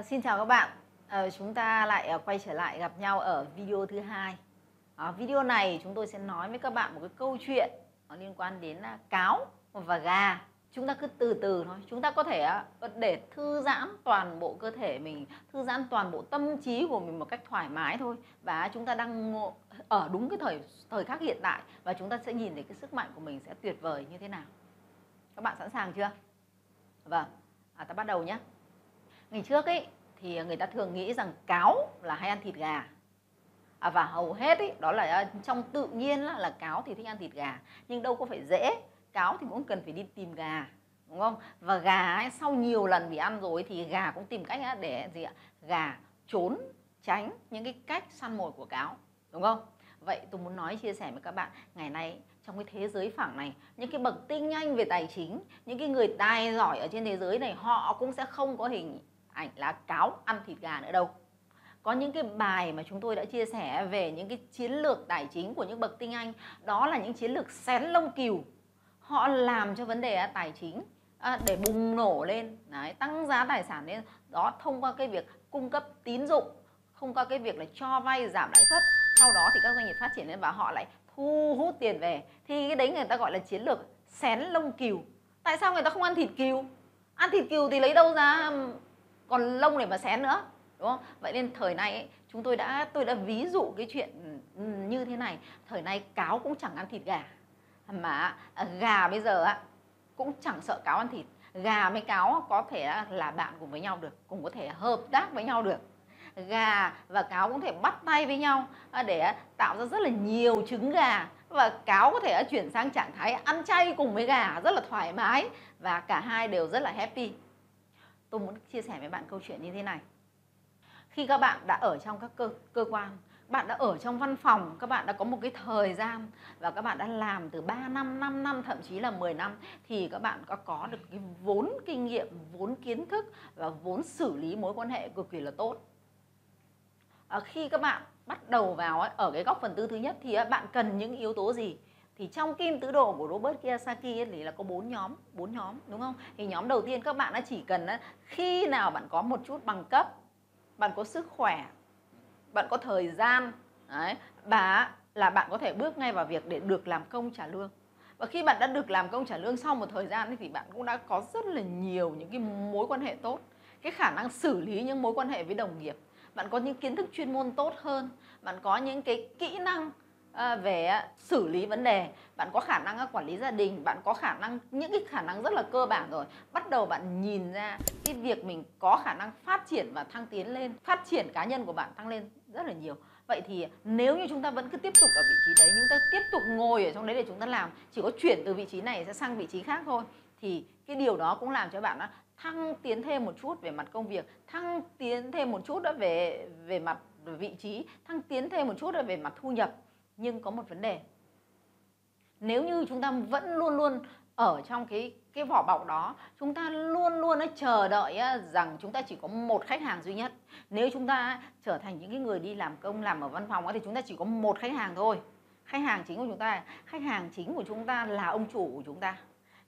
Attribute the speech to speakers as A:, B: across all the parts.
A: À, xin chào các bạn. À, chúng ta lại à, quay trở lại gặp nhau ở video thứ hai. À, video này chúng tôi sẽ nói với các bạn một cái câu chuyện nó liên quan đến à, cáo và gà. Chúng ta cứ từ từ thôi. Chúng ta có thể à, để thư giãn toàn bộ cơ thể mình, thư giãn toàn bộ tâm trí của mình một cách thoải mái thôi. Và chúng ta đang ở đúng cái thời thời khắc hiện tại và chúng ta sẽ nhìn thấy cái sức mạnh của mình sẽ tuyệt vời như thế nào. Các bạn sẵn sàng chưa? Vâng. À, ta bắt đầu nhé ngày trước ấy thì người ta thường nghĩ rằng cáo là hay ăn thịt gà. À, và hầu hết ấy, đó là à, trong tự nhiên là, là cáo thì thích ăn thịt gà. Nhưng đâu có phải dễ cáo thì cũng cần phải đi tìm gà đúng không? Và gà ấy, sau nhiều lần bị ăn rồi thì gà cũng tìm cách để gì ạ? Gà trốn tránh những cái cách săn mồi của cáo đúng không? Vậy tôi muốn nói chia sẻ với các bạn ngày nay trong cái thế giới phẳng này những cái bậc tinh anh về tài chính những cái người tài giỏi ở trên thế giới này họ cũng sẽ không có hình ảnh là cáo ăn thịt gà nữa đâu. Có những cái bài mà chúng tôi đã chia sẻ về những cái chiến lược tài chính của những bậc tinh anh đó là những chiến lược xén lông cừu. Họ làm cho vấn đề tài chính à, để bùng nổ lên đấy, tăng giá tài sản lên. Đó thông qua cái việc cung cấp tín dụng không qua cái việc là cho vay giảm lãi suất sau đó thì các doanh nghiệp phát triển lên và họ lại thu hút tiền về. Thì cái đấy người ta gọi là chiến lược xén lông cừu. Tại sao người ta không ăn thịt cừu? Ăn thịt cừu thì lấy đâu ra còn lông để mà xén nữa đúng không? Vậy nên thời nay ấy, chúng tôi đã tôi đã ví dụ cái chuyện ừ, như thế này. Thời nay cáo cũng chẳng ăn thịt gà. Mà à, gà bây giờ á cũng chẳng sợ cáo ăn thịt. Gà với cáo có thể là bạn cùng với nhau được cùng có thể hợp tác với nhau được. Gà và cáo cũng thể bắt tay với nhau à, để tạo ra rất là nhiều trứng gà. Và cáo có thể chuyển sang trạng thái ăn chay cùng với gà rất là thoải mái. Và cả hai đều rất là happy tôi muốn chia sẻ với bạn câu chuyện như thế này. Khi các bạn đã ở trong các cơ cơ quan bạn đã ở trong văn phòng các bạn đã có một cái thời gian và các bạn đã làm từ 3 năm 5 năm thậm chí là 10 năm thì các bạn có có được cái vốn kinh nghiệm vốn kiến thức và vốn xử lý mối quan hệ cực kỳ là tốt. À, khi các bạn bắt đầu vào ấy, ở cái góc phần tư thứ nhất thì bạn cần những yếu tố gì? Thì trong kim tứ đồ của Robert Kiyosaki ấy, thì là có bốn nhóm bốn nhóm, đúng không? Thì nhóm đầu tiên các bạn đã chỉ cần khi nào bạn có một chút bằng cấp, bạn có sức khỏe, bạn có thời gian, đấy và là bạn có thể bước ngay vào việc để được làm công trả lương. Và khi bạn đã được làm công trả lương sau một thời gian thì bạn cũng đã có rất là nhiều những cái mối quan hệ tốt. Cái khả năng xử lý những mối quan hệ với đồng nghiệp. Bạn có những kiến thức chuyên môn tốt hơn, bạn có những cái kỹ năng À, về à, xử lý vấn đề. Bạn có khả năng à, quản lý gia đình bạn có khả năng những cái khả năng rất là cơ bản rồi. Bắt đầu bạn nhìn ra cái việc mình có khả năng phát triển và thăng tiến lên phát triển cá nhân của bạn tăng lên rất là nhiều. Vậy thì à, nếu như chúng ta vẫn cứ tiếp tục ở vị trí đấy chúng ta tiếp tục ngồi ở trong đấy để chúng ta làm chỉ có chuyển từ vị trí này sẽ sang vị trí khác thôi thì cái điều đó cũng làm cho bạn thăng tiến thêm một chút về mặt công việc thăng tiến thêm một chút đó về về mặt vị trí thăng tiến thêm một chút đó về mặt thu nhập nhưng có một vấn đề. Nếu như chúng ta vẫn luôn luôn ở trong cái cái vỏ bọc đó, chúng ta luôn luôn nó chờ đợi rằng chúng ta chỉ có một khách hàng duy nhất. Nếu chúng ta trở thành những cái người đi làm công, làm ở văn phòng thì chúng ta chỉ có một khách hàng thôi. Khách hàng chính của chúng ta, khách hàng chính của chúng ta là ông chủ của chúng ta.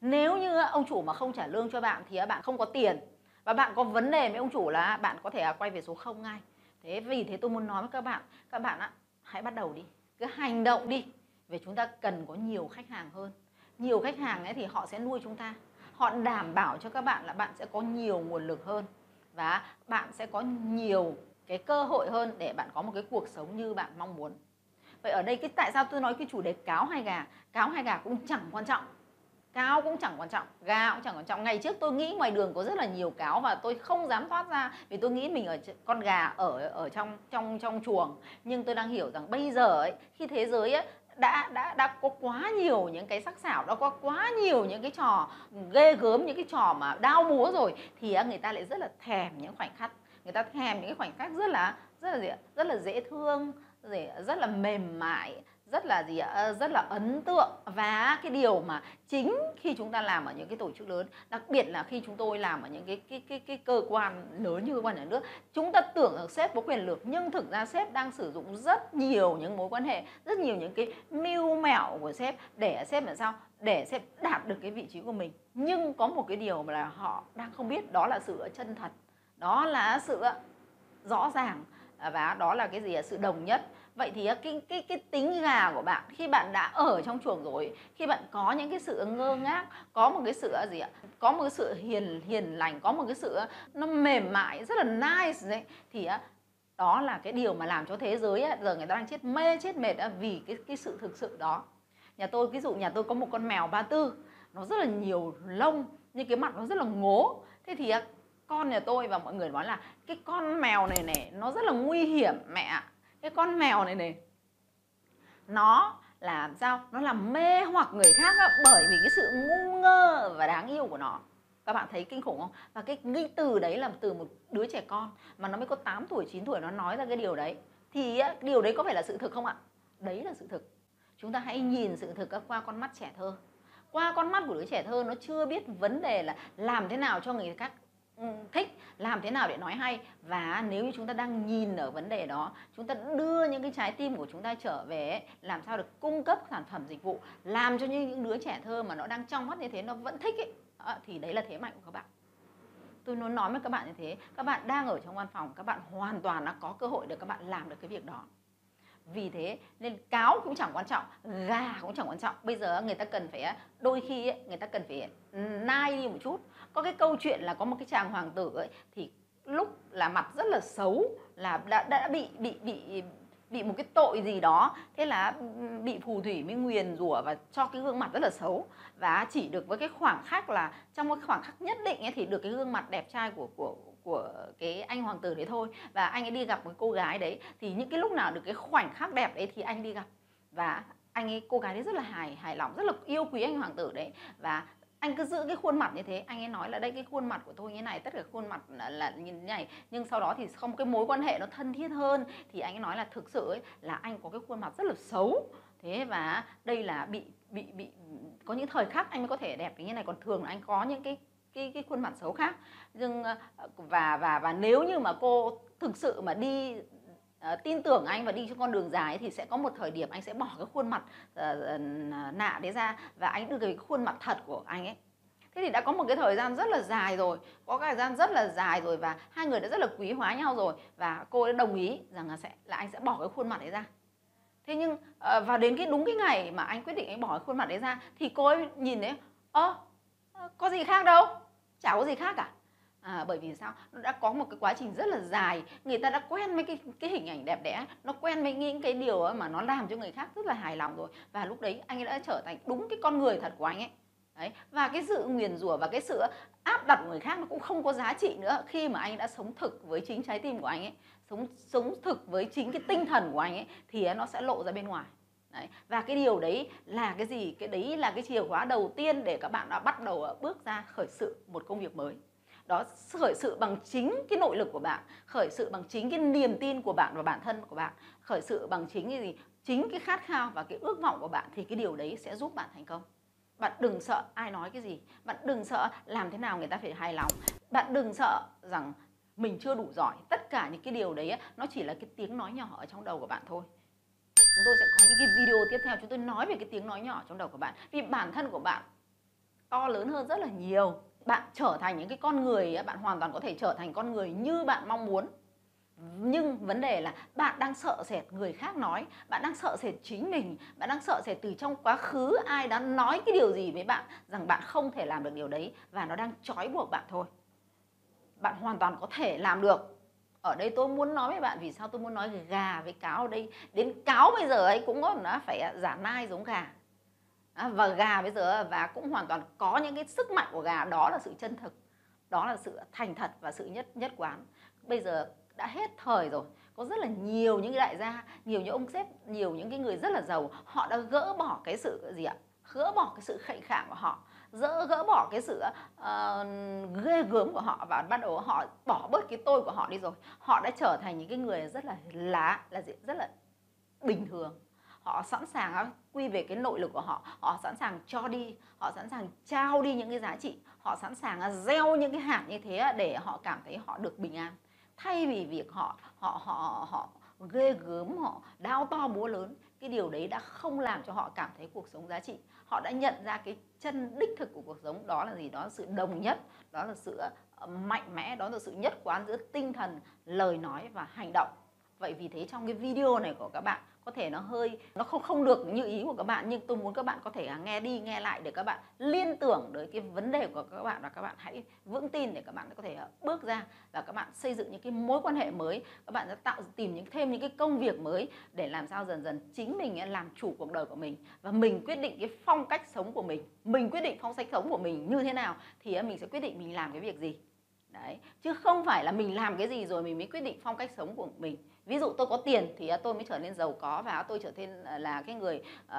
A: Nếu như ông chủ mà không trả lương cho bạn thì bạn không có tiền. Và bạn có vấn đề với ông chủ là bạn có thể quay về số không ngay. Thế vì thế tôi muốn nói với các bạn các bạn ạ hãy bắt đầu đi cứ hành động đi. Về chúng ta cần có nhiều khách hàng hơn. Nhiều khách hàng ấy thì họ sẽ nuôi chúng ta. Họ đảm bảo cho các bạn là bạn sẽ có nhiều nguồn lực hơn. Và bạn sẽ có nhiều cái cơ hội hơn để bạn có một cái cuộc sống như bạn mong muốn. Vậy ở đây cái tại sao tôi nói cái chủ đề cáo hay gà? Cáo hay gà cũng chẳng quan trọng cáo cũng chẳng quan trọng gà cũng chẳng quan trọng. Ngày trước tôi nghĩ ngoài đường có rất là nhiều cáo và tôi không dám thoát ra vì tôi nghĩ mình ở con gà ở ở trong trong trong chuồng. Nhưng tôi đang hiểu rằng bây giờ ấy khi thế giới ấy, đã đã đã có quá nhiều những cái sắc sảo đã có quá nhiều những cái trò ghê gớm những cái trò mà đau búa rồi thì người ta lại rất là thèm những khoảnh khắc người ta thèm những cái khoảnh khắc rất là rất là gì rất là dễ thương rất là mềm mại rất là gì ạ? Ờ, rất là ấn tượng. Và cái điều mà chính khi chúng ta làm ở những cái tổ chức lớn, đặc biệt là khi chúng tôi làm ở những cái cái cái cái cơ quan lớn như cơ quan nhà nước, chúng ta tưởng rằng sếp có quyền lực, nhưng thực ra sếp đang sử dụng rất nhiều những mối quan hệ, rất nhiều những cái mưu mẹo của sếp để sếp làm sao, để sếp đạt được cái vị trí của mình. Nhưng có một cái điều mà là họ đang không biết, đó là sự chân thật. Đó là sự ờ, rõ ràng. Ờ, và đó là cái gì sự đồng nhất. Vậy thì ờ, cái cái cái tính gà của bạn, khi bạn đã ở trong chuồng rồi, khi bạn có những cái sự ngơ ngác, có một cái sự ờ, gì ạ? Có một cái sự hiền hiền lành, có một cái sự nó mềm mại, rất là nice đấy, thì đó là cái điều mà làm cho thế giới giờ người ta đang chết mê, chết mệt vì cái cái sự thực sự đó. Nhà tôi, ví dụ nhà tôi có một con mèo ba tư, nó rất là nhiều lông, nhưng cái mặt nó rất là ngố. Thế thì con nhà tôi và mọi người nói là cái con mèo này này nó rất là nguy hiểm mẹ ạ. Cái con mèo này này nó làm sao? Nó làm mê hoặc người khác đó, bởi vì cái sự ngu ngơ và đáng yêu của nó. Các bạn thấy kinh khủng không? Và cái nghi từ đấy là từ một đứa trẻ con mà nó mới có 8 tuổi 9 tuổi nó nói ra cái điều đấy. Thì điều đấy có phải là sự thực không ạ? Đấy là sự thực. Chúng ta hãy nhìn sự thực qua con mắt trẻ thơ. Qua con mắt của đứa trẻ thơ nó chưa biết vấn đề là làm thế nào cho người khác Ừ, thích. Làm thế nào để nói hay? Và nếu như chúng ta đang nhìn ở vấn đề đó chúng ta đưa những cái trái tim của chúng ta trở về làm sao được cung cấp sản phẩm dịch vụ làm cho những đứa trẻ thơ mà nó đang trong mắt như thế nó vẫn thích ấy. Thì đấy là thế mạnh của các bạn. Tôi muốn nói với các bạn như thế các bạn đang ở trong văn phòng các bạn hoàn toàn đã có cơ hội để các bạn làm được cái việc đó. Vì thế nên cáo cũng chẳng quan trọng gà cũng chẳng quan trọng. Bây giờ người ta cần phải à, đôi khi ấy, người ta cần phải ừ, nai đi một chút có cái câu chuyện là có một cái chàng hoàng tử ấy thì lúc là mặt rất là xấu là đã, đã bị bị bị bị một cái tội gì đó. Thế là bị phù thủy mới nguyền rủa và cho cái gương mặt rất là xấu. Và chỉ được với cái khoảng khắc là trong một khoảng khắc nhất định ấy thì được cái gương mặt đẹp trai của của của cái anh hoàng tử đấy thôi. Và anh ấy đi gặp một cô gái đấy thì những cái lúc nào được cái khoảnh khắc đẹp đấy thì anh đi gặp. Và anh ấy cô gái đấy rất là hài hài lòng rất là yêu quý anh hoàng tử đấy. Và anh cứ giữ cái khuôn mặt như thế anh ấy nói là đây cái khuôn mặt của tôi như thế này tất cả khuôn mặt là, là như thế này. Nhưng sau đó thì không cái mối quan hệ nó thân thiết hơn. Thì anh ấy nói là thực sự ấy, là anh có cái khuôn mặt rất là xấu. Thế và đây là bị bị bị có những thời khắc anh mới có thể đẹp như thế này. Còn thường là anh có những cái cái cái khuôn mặt xấu khác. Nhưng ờ, và và và nếu như mà cô thực sự mà đi uh, tin tưởng anh và đi trên con đường dài thì sẽ có một thời điểm anh sẽ bỏ cái khuôn mặt uh, nạ đấy ra và anh đưa cái khuôn mặt thật của anh ấy. Thế thì đã có một cái thời gian rất là dài rồi có cái thời gian rất là dài rồi và hai người đã rất là quý hóa nhau rồi và cô đã đồng ý rằng là sẽ là anh sẽ bỏ cái khuôn mặt đấy ra. Thế nhưng và vào đến cái đúng cái ngày mà anh quyết định anh bỏ cái khuôn mặt đấy ra thì cô ấy nhìn thấy ơ có gì khác đâu? Chả có gì khác cả. À, bởi vì sao? Nó đã có một cái quá trình rất là dài. Người ta đã quen với cái cái hình ảnh đẹp đẽ. Nó quen với những cái điều mà nó làm cho người khác rất là hài lòng rồi. Và lúc đấy anh ấy đã trở thành đúng cái con người thật của anh ấy. Đấy. Và cái sự nguyền rủa và cái sự áp đặt của người khác nó cũng không có giá trị nữa khi mà anh đã sống thực với chính trái tim của anh ấy. Sống sống thực với chính cái tinh thần của anh ấy thì nó sẽ lộ ra bên ngoài. Đấy. Và cái điều đấy là cái gì? Cái đấy là cái chìa khóa đầu tiên để các bạn đã bắt đầu à, bước ra khởi sự một công việc mới đó, khởi sự bằng chính cái nội lực của bạn, khởi sự bằng chính cái niềm tin của bạn và bản thân của bạn, khởi sự bằng chính cái gì? Chính cái khát khao và cái ước vọng của bạn thì cái điều đấy sẽ giúp bạn thành công. Bạn đừng sợ ai nói cái gì, bạn đừng sợ làm thế nào người ta phải hài lòng. Bạn đừng sợ rằng mình chưa đủ giỏi. Tất cả những cái điều đấy nó chỉ là cái tiếng nói nhỏ ở trong đầu của bạn thôi. Chúng tôi sẽ có những cái video tiếp theo chúng tôi nói về cái tiếng nói nhỏ trong đầu của bạn. Vì bản thân của bạn to lớn hơn rất là nhiều bạn trở thành những cái con người bạn hoàn toàn có thể trở thành con người như bạn mong muốn. Nhưng vấn đề là bạn đang sợ sệt người khác nói, bạn đang sợ sệt chính mình, bạn đang sợ sệt từ trong quá khứ ai đã nói cái điều gì với bạn rằng bạn không thể làm được điều đấy và nó đang trói buộc bạn thôi. Bạn hoàn toàn có thể làm được. Ở đây tôi muốn nói với bạn vì sao tôi muốn nói gà với cáo ở đây. Đến cáo bây giờ ấy cũng có, nó phải giả nai giống gà. À, và gà bây giờ và cũng hoàn toàn có những cái sức mạnh của gà đó là sự chân thực đó là sự thành thật và sự nhất nhất quán. Bây giờ đã hết thời rồi có rất là nhiều những đại gia nhiều những ông sếp nhiều những cái người rất là giàu họ đã gỡ bỏ cái sự gì ạ? Gỡ bỏ cái sự khệnh khạng của họ dỡ gỡ bỏ cái sự uh, ghê gớm của họ và bắt đầu họ bỏ bớt cái tôi của họ đi rồi. Họ đã trở thành những cái người rất là lá là gì? Rất là bình thường họ sẵn sàng à, quy về cái nội lực của họ họ sẵn sàng cho đi, họ sẵn sàng trao đi những cái giá trị, họ sẵn sàng à, gieo những cái hạt như thế để họ cảm thấy họ được bình an. Thay vì việc họ họ họ họ ghê gớm, họ đau to búa lớn, cái điều đấy đã không làm cho họ cảm thấy cuộc sống giá trị. Họ đã nhận ra cái chân đích thực của cuộc sống, đó là gì? Đó là sự đồng nhất, đó là sự à, mạnh mẽ, đó là sự nhất quán giữa tinh thần, lời nói và hành động. Vậy vì thế trong cái video này của các bạn có thể nó hơi, nó không không được như ý của các bạn, nhưng tôi muốn các bạn có thể à, nghe đi, nghe lại để các bạn liên tưởng tới cái vấn đề của các bạn, và các bạn hãy vững tin để các bạn có thể à, bước ra và các bạn xây dựng những cái mối quan hệ mới. Các bạn sẽ tạo tìm những, thêm những cái công việc mới để làm sao dần dần chính mình à, làm chủ cuộc đời của mình và mình quyết định cái phong cách sống của mình. Mình quyết định phong cách sống của mình như thế nào thì mình sẽ quyết định mình làm cái việc gì. Đấy, chứ không phải là mình làm cái gì rồi mình mới quyết định phong cách sống của mình ví dụ tôi có tiền thì à, tôi mới trở nên giàu có và tôi trở nên à, là cái người uh,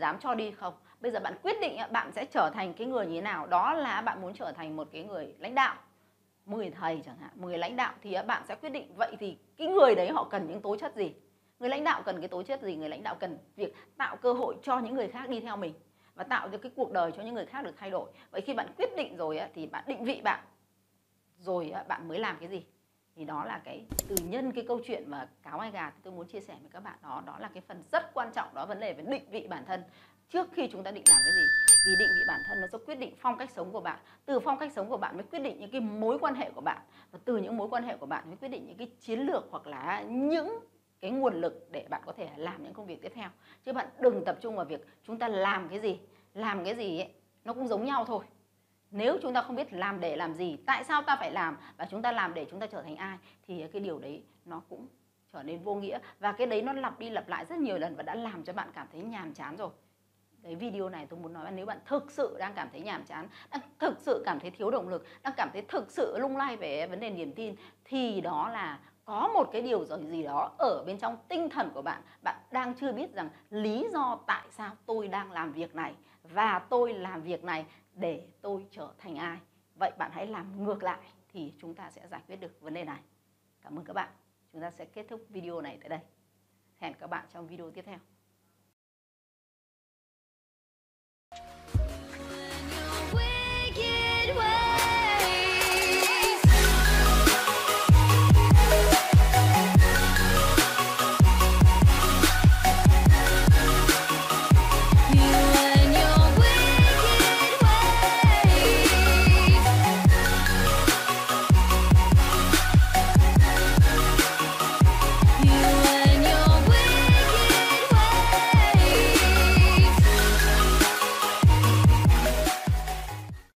A: dám cho đi không? Bây giờ bạn quyết định bạn sẽ trở thành cái người như thế nào? Đó là bạn muốn trở thành một cái người lãnh đạo một người thầy chẳng hạn một người lãnh đạo thì bạn sẽ quyết định. Vậy thì cái người đấy họ cần những tố chất gì? Người lãnh đạo cần cái tố chất gì? Người lãnh đạo cần việc tạo cơ hội cho những người khác đi theo mình và tạo cho cái cuộc đời cho những người khác được thay đổi. Vậy khi bạn quyết định rồi thì bạn định vị bạn rồi bạn mới làm cái gì? Thì đó là cái từ nhân cái câu chuyện mà cáo ai gà thì tôi muốn chia sẻ với các bạn đó đó là cái phần rất quan trọng đó vấn đề về định vị bản thân. Trước khi chúng ta định làm cái gì? Vì định vị bản thân nó sẽ quyết định phong cách sống của bạn. Từ phong cách sống của bạn mới quyết định những cái mối quan hệ của bạn. Và từ những mối quan hệ của bạn mới quyết định những cái chiến lược hoặc là những cái nguồn lực để bạn có thể làm những công việc tiếp theo. Chứ bạn đừng tập trung vào việc chúng ta làm cái gì. Làm cái gì ấy, nó cũng giống nhau thôi nếu chúng ta không biết làm để làm gì, tại sao ta phải làm và chúng ta làm để chúng ta trở thành ai, thì cái điều đấy nó cũng trở nên vô nghĩa. Và cái đấy nó lặp đi lặp lại rất nhiều lần và đã làm cho bạn cảm thấy nhàm chán rồi. Cái video này tôi muốn nói là nếu bạn thực sự đang cảm thấy nhàm chán, đang thực sự cảm thấy thiếu động lực, đang cảm thấy thực sự lung lay về vấn đề niềm tin, thì đó là có một cái điều gì đó ở bên trong tinh thần của bạn. Bạn đang chưa biết rằng lý do tại sao tôi đang làm việc này và tôi làm việc này để tôi trở thành ai? Vậy bạn hãy làm ngược lại thì chúng ta sẽ giải quyết được vấn đề này. Cảm ơn các bạn. Chúng ta sẽ kết thúc video này tại đây. Hẹn các bạn trong video tiếp theo.